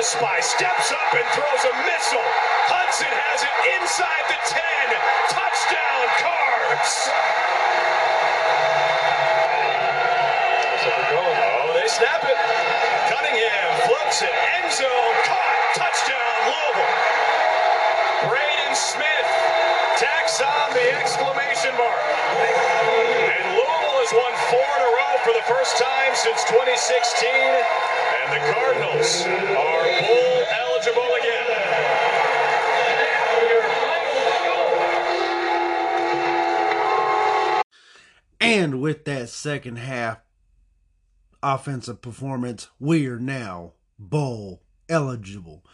A spy. Steps up and throws a missile. Hudson has it inside the 10. Touchdown, Cards. So we're going. Oh, they snap it. Cunningham floats it. End zone. Caught. Touchdown, Louisville. Braden Smith tacks on the exclamation mark. And Louisville has won four in a row for the first time since 2016. And with that second half offensive performance, we are now bowl eligible.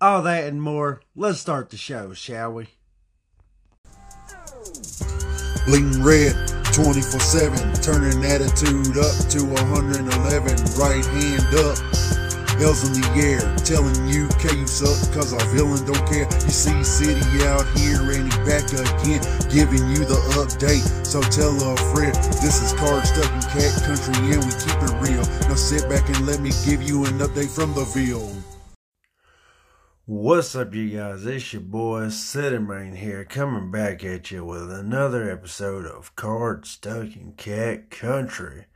All that and more. Let's start the show, shall we? Bleeding red, 24 7. Turning attitude up to 111. Right hand up. L's in the air. Telling you, K, you suck, cause our villain don't care. You see, City out here back again. Giving you the update. So tell a friend, this is Card Stuck in Cat Country and we keep it real. Now sit back and let me give you an update from the field. What's up, you guys? It's your boy City Mane here, coming back at you with another episode of Card Stuck in Cat Country.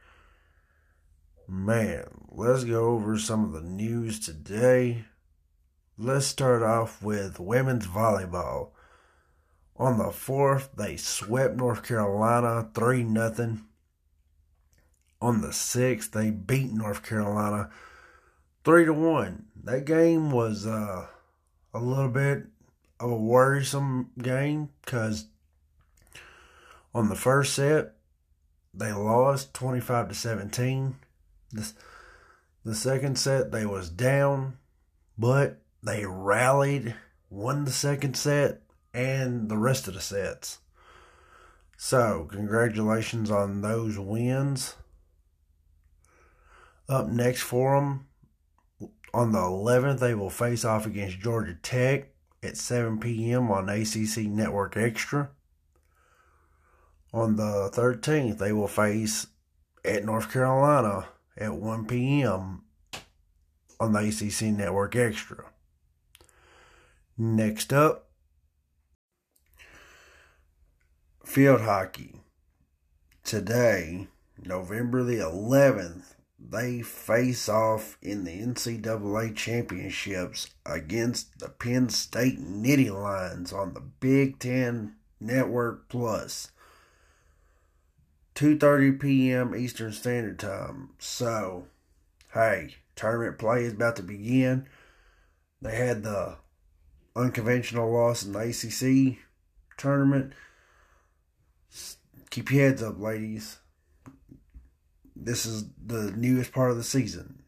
Man, let's go over some of the news today. Let's start off with women's volleyball. On the 4th, they swept North Carolina 3 0. On the 6th, they beat North Carolina 3 to 1. That game was uh a little bit of a worrisome game because on the first set they lost 25 to 17 the, the second set they was down but they rallied won the second set and the rest of the sets so congratulations on those wins up next for them on the 11th, they will face off against Georgia Tech at 7 p.m. on ACC Network Extra. On the 13th, they will face at North Carolina at 1 p.m. on the ACC Network Extra. Next up, field hockey. Today, November the 11th, they face off in the NCAA championships against the Penn State Nittany Lions on the Big Ten Network Plus. 2:30 p.m. Eastern Standard Time. So, hey, tournament play is about to begin. They had the unconventional loss in the ACC tournament. Keep your heads up, ladies this is the newest part of the season.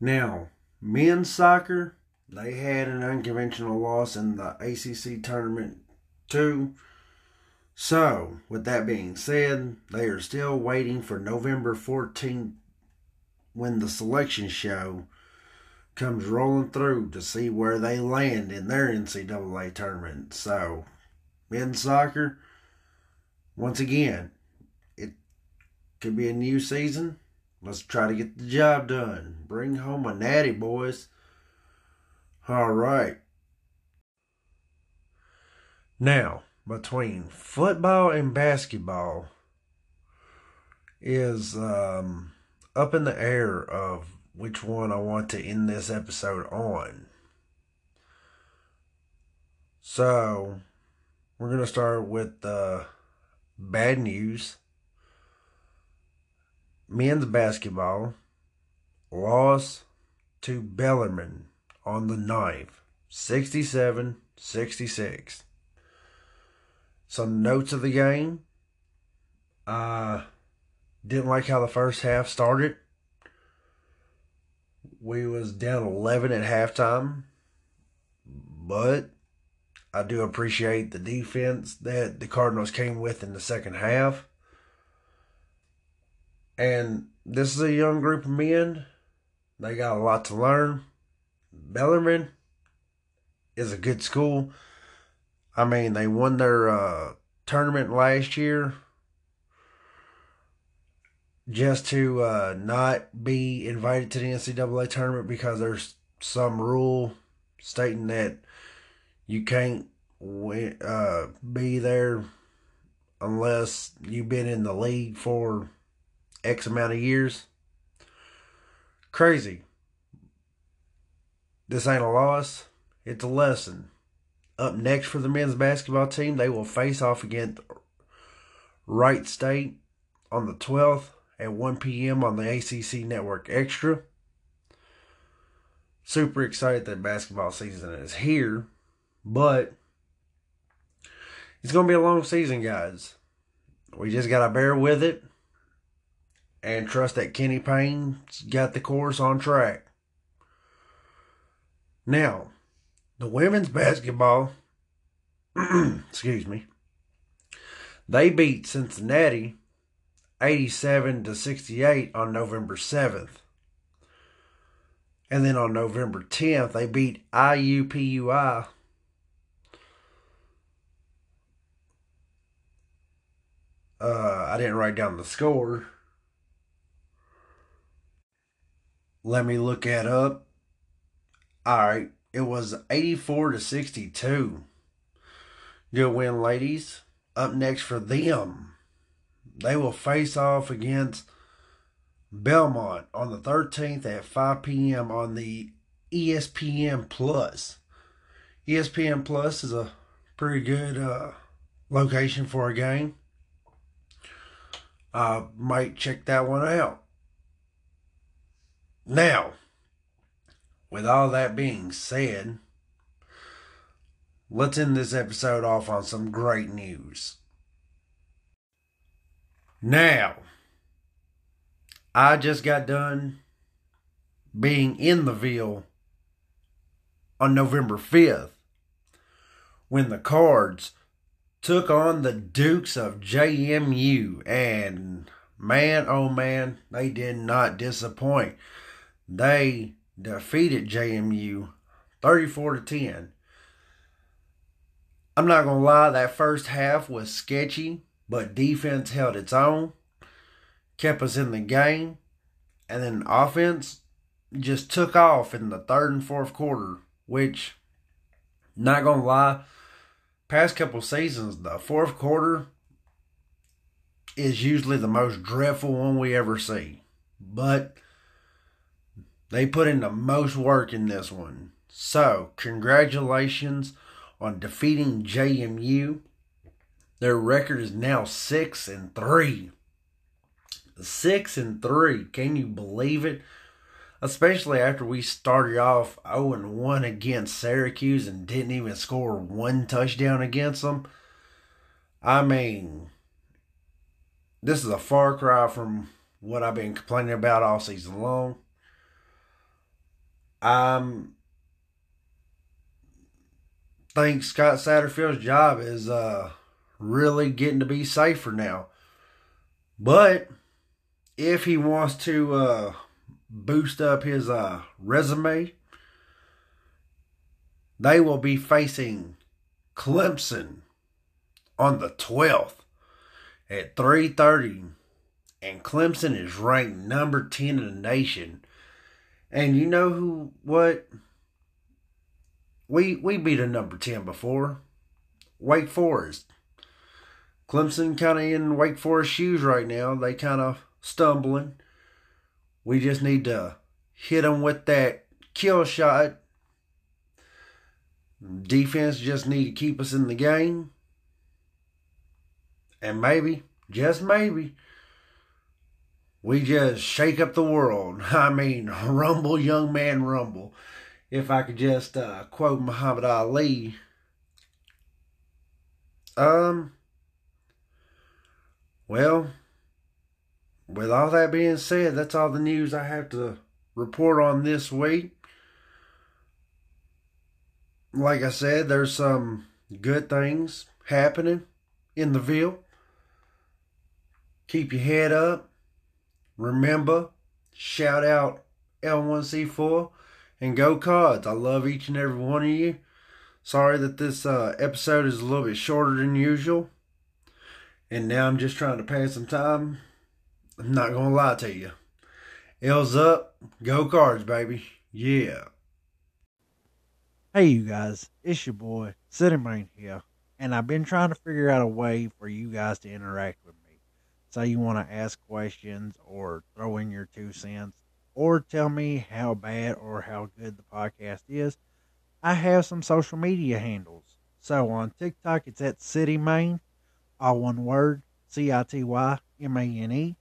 Now, men's soccer, they had an unconventional loss in the ACC tournament too. So, with that being said, they are still waiting for November 14th when the selection show comes rolling through to see where they land in their NCAA tournament. So, men's soccer, once again, it could be a new season. Let's try to get the job done. Bring home a natty, boys. All right. Now, between football and basketball is um, up in the air of which one I want to end this episode on. So, we're going to start with the bad news men's basketball lost to Bellarmine on the 9th, 67 66. Some notes of the game. Uh, didn't like how the first half started. We was down 11 at halftime, but I do appreciate the defense that the Cardinals came with in the second half. And this is a young group of men. They got a lot to learn. Bellarmine is a good school. I mean, they won their uh, tournament last year. just to uh, not be invited to the NCAA tournament because there's some rule stating that you can't uh, be there unless you've been in the league for X amount of years. Crazy. This ain't a loss, it's a lesson. Up next for the men's basketball team, they will face off against Wright State on the 12th at 1 p.m. on the ACC Network Extra. Super excited that basketball season is here, but it's going to be a long season, guys. We just got to bear with it and trust that Kenny Payne's got the course on track. Now, the women's basketball, excuse me, they beat Cincinnati 87 to 68 on November 7th. And then on November 10th, they beat IUPUI Uh, I didn't write down the score. Let me look that up. All right, it was 84 to 62. Good win, ladies. Up next for them, they will face off against Belmont on the 13th at 5 p.m. on the ESPN Plus. ESPN Plus is a pretty good uh, location for a game. I might check that one out. Now, with all that being said, let's end this episode off on some great news. Now, I just got done being in the Ville on November 5th when the Cards took on the Dukes of JMU, and man, oh man, they did not disappoint. They defeated JMU 34 to 10. I'm not going to lie, that first half was sketchy, but defense held its own, kept us in the game, and then offense just took off in the third and fourth quarter, which, not going to lie, past couple seasons, the fourth quarter is usually the most dreadful one we ever see. But they put in the most work in this one. So, congratulations on defeating JMU. Their record is now 6 and 3. 6 and 3. Can you believe it? Especially after we started off 0 1 against Syracuse and didn't even score one touchdown against them. I mean, this is a far cry from what I've been complaining about all season long. I'm think Scott Satterfield's job is uh, really getting to be safer now. But if he wants to uh, boost up his uh, resume. They will be facing Clemson on the 12th at 3:30 and Clemson is ranked number 10 in the nation. And you know who what we we beat a number 10 before. Wake Forest. Clemson kind of in Wake Forest shoes right now. They kind of stumbling. We just need to hit them with that kill shot. Defense just need to keep us in the game. And maybe, just maybe, we just shake up the world. I mean, rumble, young man, rumble. If I could just uh, quote Muhammad Ali. Um, well, with all that being said, that's all the news I have to report on this week. Like I said, there's some good things happening in the Ville. Keep your head up. Remember, shout out L1C4 and go cards. I love each and every one of you. Sorry that this uh, episode is a little bit shorter than usual. And now I'm just trying to pass some time I'm not gonna lie to you. L's up, go cards, baby. Yeah. Hey, you guys, it's your boy, Mane here, and I've been trying to figure out a way for you guys to interact with me. Say you want to ask questions or throw in your two cents or tell me how bad or how good the podcast is. I have some social media handles. So on TikTok, it's at City Mane, all one word, C I T Y M A N E.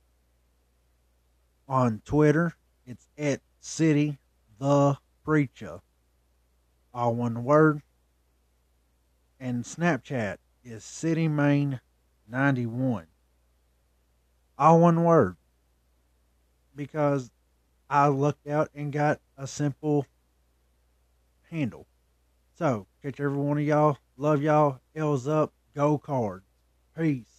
On Twitter, it's at City the Preacher all one word. And Snapchat is City Mane 91. All one word. Because I looked out and got a simple handle. So, catch every one of y'all. Love y'all. L's up. Go cards. Peace.